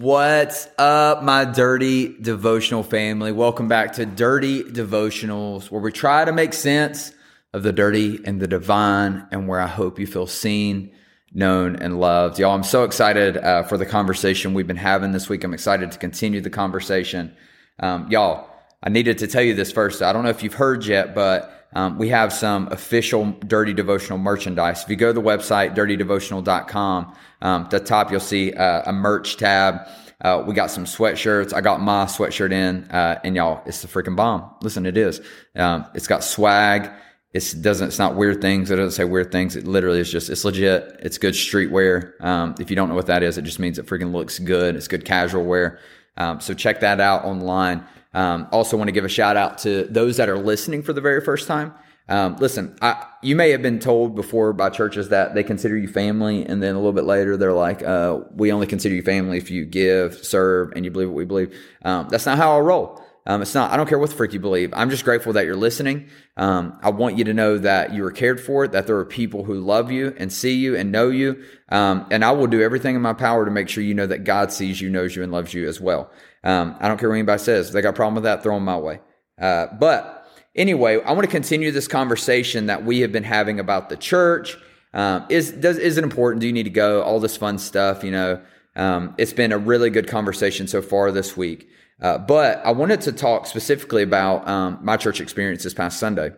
What's up, my dirty devotional family? Welcome back to Dirty Devotionals, where we try to make sense of the dirty and the divine, and where I hope you feel seen, known, and loved. Y'all, I'm so excited uh, for the conversation we've been having this week. I'm excited to continue the conversation. Um, y'all, I needed to tell you this first. I don't know if you've heard yet, but um, we have some official Dirty Devotional merchandise. If you go to the website, dirtydevotional.com, um, at the top you'll see uh, a merch tab. Uh, we got some sweatshirts. I got my sweatshirt in, uh, and y'all, it's the freaking bomb. Listen, it is. Um, it's got swag. It doesn't. It's not weird things. It doesn't say weird things. It literally is just. It's legit. It's good streetwear. Um, if you don't know what that is, it just means it freaking looks good. It's good casual wear. Um, so check that out online. Um, also, want to give a shout out to those that are listening for the very first time. Um, listen, I, you may have been told before by churches that they consider you family, and then a little bit later they're like, uh, "We only consider you family if you give, serve, and you believe what we believe." Um, that's not how I roll. Um, it's not. I don't care what the freak you believe. I'm just grateful that you're listening. Um, I want you to know that you are cared for, that there are people who love you and see you and know you. Um, and I will do everything in my power to make sure you know that God sees you, knows you, and loves you as well. Um, I don't care what anybody says. If they got a problem with that, throw them my way. Uh, but anyway, I want to continue this conversation that we have been having about the church. Um, is does is it important? Do you need to go? All this fun stuff, you know. Um, it's been a really good conversation so far this week. Uh, but I wanted to talk specifically about um, my church experience this past Sunday.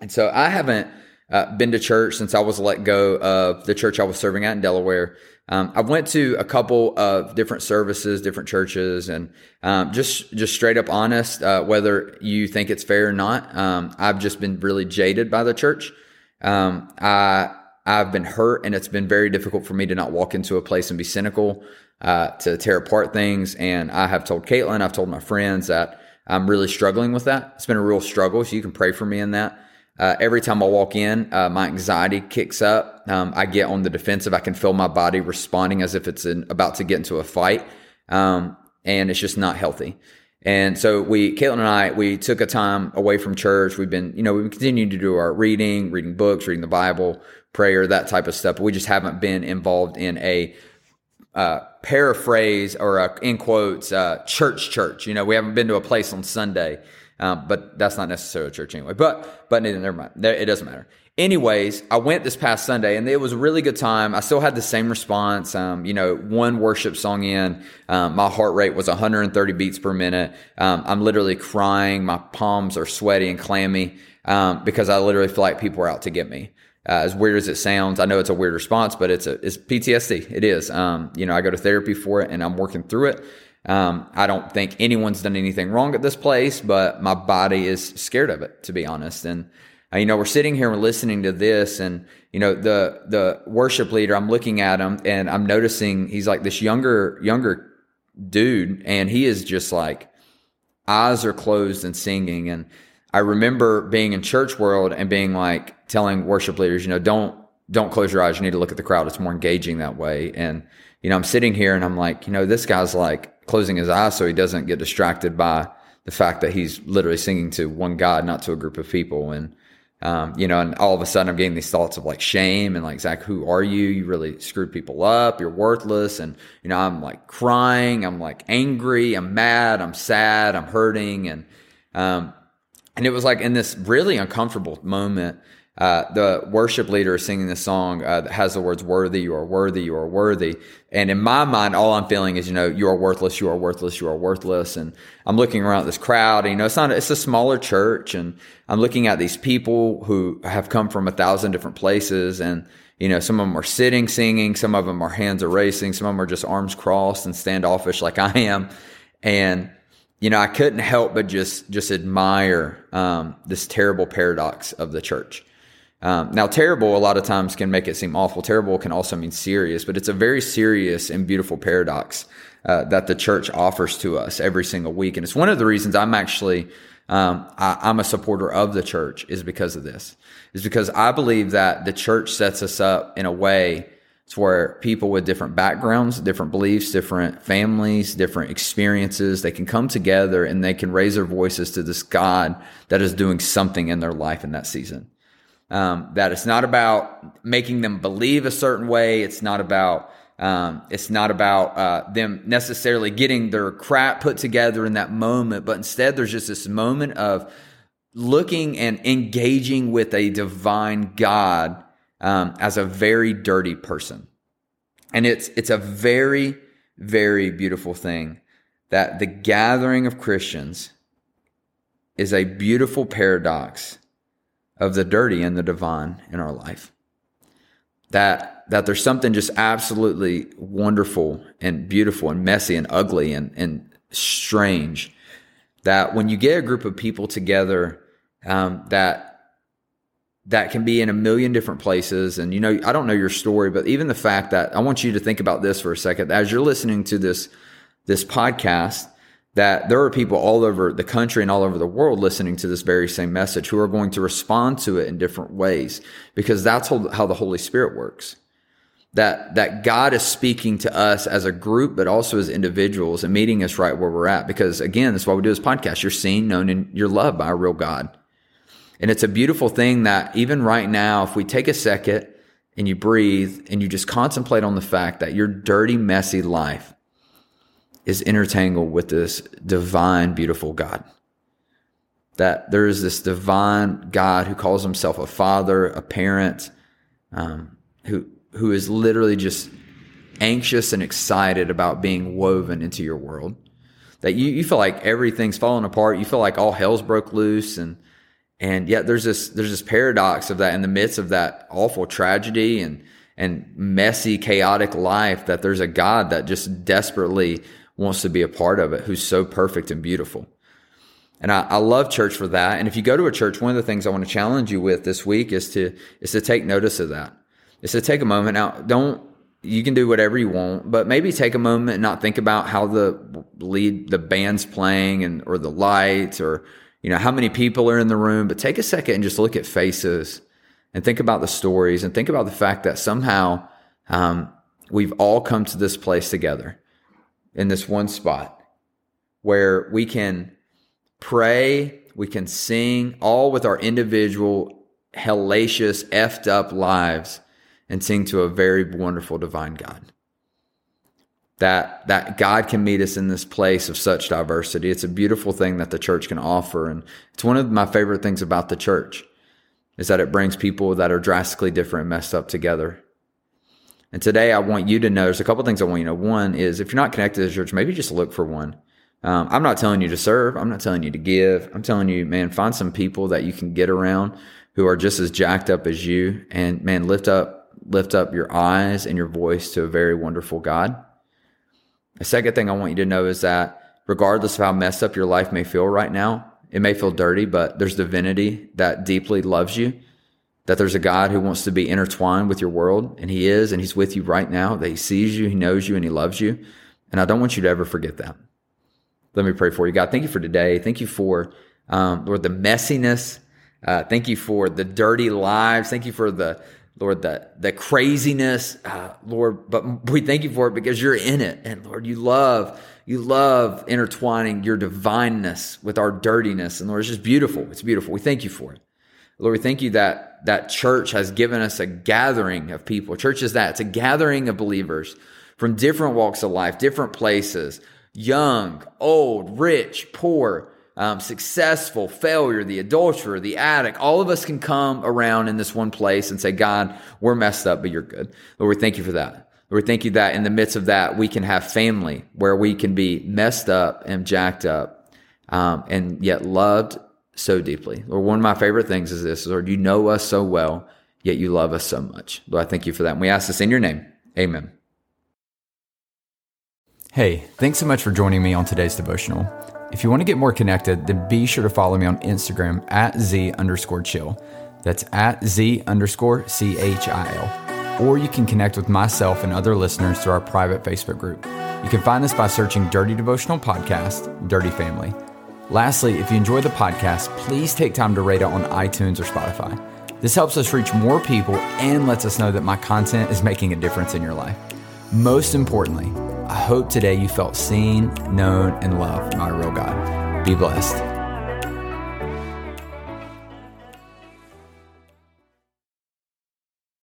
And so I haven't uh, been to church since I was let go of the church I was serving at in Delaware. Um, I went to a couple of different services, different churches, and um, just just straight up honest, uh, whether you think it's fair or not. Um, I've just been really jaded by the church. Um, I I've been hurt, and it's been very difficult for me to not walk into a place and be cynical, uh, to tear apart things. And I have told Caitlin, I've told my friends that I'm really struggling with that. It's been a real struggle, so you can pray for me in that. Uh, every time I walk in, uh, my anxiety kicks up. Um, I get on the defensive. I can feel my body responding as if it's in, about to get into a fight. Um, and it's just not healthy. And so we, Caitlin and I, we took a time away from church. We've been, you know, we've continued to do our reading, reading books, reading the Bible, prayer, that type of stuff. But we just haven't been involved in a uh, paraphrase or a, in quotes uh, church church. You know, we haven't been to a place on Sunday um, but that's not necessarily church anyway. But but never mind. It doesn't matter. Anyways, I went this past Sunday and it was a really good time. I still had the same response. Um, you know, one worship song in, um, my heart rate was 130 beats per minute. Um, I'm literally crying. My palms are sweaty and clammy um, because I literally feel like people are out to get me. Uh, as weird as it sounds, I know it's a weird response, but it's a it's PTSD. It is. Um, you know, I go to therapy for it and I'm working through it. Um, I don't think anyone's done anything wrong at this place, but my body is scared of it, to be honest. And you know, we're sitting here and listening to this, and you know, the the worship leader. I'm looking at him, and I'm noticing he's like this younger younger dude, and he is just like eyes are closed and singing. And I remember being in church world and being like telling worship leaders, you know, don't don't close your eyes. You need to look at the crowd. It's more engaging that way. And you know, I'm sitting here and I'm like, you know, this guy's like closing his eyes so he doesn't get distracted by the fact that he's literally singing to one God, not to a group of people. And, um, you know, and all of a sudden I'm getting these thoughts of like shame and like, Zach, who are you? You really screwed people up. You're worthless. And, you know, I'm like crying. I'm like angry. I'm mad. I'm sad. I'm hurting. And, um, and it was like in this really uncomfortable moment, uh, the worship leader is singing this song uh, that has the words "worthy, you are worthy, you are worthy." And in my mind, all I'm feeling is, you know, you are worthless, you are worthless, you are worthless. And I'm looking around this crowd. And, you know, it's not, it's a smaller church, and I'm looking at these people who have come from a thousand different places, and you know, some of them are sitting singing, some of them are hands are racing, some of them are just arms crossed and standoffish like I am, and you know, I couldn't help but just just admire um, this terrible paradox of the church Um, now, terrible a lot of times can make it seem awful. Terrible can also mean serious, but it's a very serious and beautiful paradox uh, that the church offers to us every single week. And it's one of the reasons I'm actually um, I, am a supporter of the church is because of this. Is because I believe that the church sets us up in a way to where people with different backgrounds, different beliefs, different families, different experiences, they can come together and they can raise their voices to this God that is doing something in their life in that season. Um, that it's not about making them believe a certain way. It's not about um, it's not about uh, them necessarily getting their crap put together in that moment, but instead there's just this moment of looking and engaging with a divine God um, as a very dirty person, and it's it's a very very beautiful thing that the gathering of Christians is a beautiful paradox of the dirty and the divine in our life. That that there's something just absolutely wonderful and beautiful and messy and ugly and, and strange that when you get a group of people together um, that that can be in a million different places and you know i don't know your story but even the fact that i want you to think about this for a second as you're listening to this this podcast that there are people all over the country and all over the world listening to this very same message who are going to respond to it in different ways because that's how, the holy spirit works that that God is speaking to us as a group, but also as individuals and meeting us right where we're at. Because again, that's why we do this podcast. You're seen, known, and you're loved by a real God. And it's a beautiful thing that even right now, if we take a second and you breathe and you just contemplate on the fact that your dirty, messy life is intertangled with this divine, beautiful God. That there is this divine God who calls himself a father, a parent, um, who who is literally just anxious and excited about being woven into your world. That you, you feel like everything's falling apart. You feel like all hell's broke loose and and yet there's this there's this paradox of that in the midst of that awful tragedy and and messy, chaotic life that there's a God that just desperately wants to be a part of it, who's so perfect and beautiful. And I, I, love church for that. And if you go to a church, one of the things I want to challenge you with this week is to is to take notice of that is to take a moment now. Don't you can do whatever you want, but maybe take a moment and not think about how the lead the band's playing and or the lights or you know how many people are in the room. But take a second and just look at faces and think about the stories and think about the fact that somehow um, we've all come to this place together in this one spot where we can pray, we can sing, all with our individual hellacious, effed up lives and sing to a very wonderful divine God. That, that God can meet us in this place of such diversity. It's a beautiful thing that the church can offer. And it's one of my favorite things about the church is that it brings people that are drastically different messed up together. And today I want you to know, there's a couple things I want you to know. One is if you're not connected to the church, maybe just look for one. Um, I'm not telling you to serve. I'm not telling you to give. I'm telling you, man, find some people that you can get around who are just as jacked up as you and man, lift up lift up your eyes and your voice to a very wonderful God. The second thing I want you to know is that regardless of how messed up your life may feel right now, it may feel dirty, but there's divinity that deeply loves you. That there's a God who wants to be intertwined with your world, and He is, and He's with you right now. That He sees you, He knows you, and He loves you. And I don't want you to ever forget that. Let me pray for you, God. Thank you for today. Thank you for um, Lord the messiness. Uh, thank you for the dirty lives. Thank you for the Lord, the, the craziness, uh, Lord, but we thank you for it because you're in it. And Lord, you love, you love intertwining your divineness with our dirtiness. And Lord, it's just beautiful. It's beautiful. We thank you for it. Lord, we thank you that that church has given us a gathering of people. Church is that. It's a gathering of believers from different walks of life, different places, young, old, rich, poor, um, successful, failure, the adulterer, the addict, all of us can come around in this one place and say, God, we're messed up, but you're good. Lord, we thank you for that. Lord, we thank you that in the midst of that, we can have family where we can be messed up and jacked up, um, and yet loved so deeply. Lord, one of my favorite things is this, Lord, you know us so well, yet you love us so much. Lord, I thank you for that. And we ask this in your name. Amen. Hey, thanks so much for joining me on today's devotional. If you want to get more connected, then be sure to follow me on Instagram at Z underscore chill. That's at Z underscore C H I L. Or you can connect with myself and other listeners through our private Facebook group. You can find this by searching Dirty Devotional Podcast, Dirty Family. Lastly, if you enjoy the podcast, please take time to rate it on iTunes or Spotify. This helps us reach more people and lets us know that my content is making a difference in your life. Most importantly, I hope today you felt seen, known, and loved by a real God. Be blessed.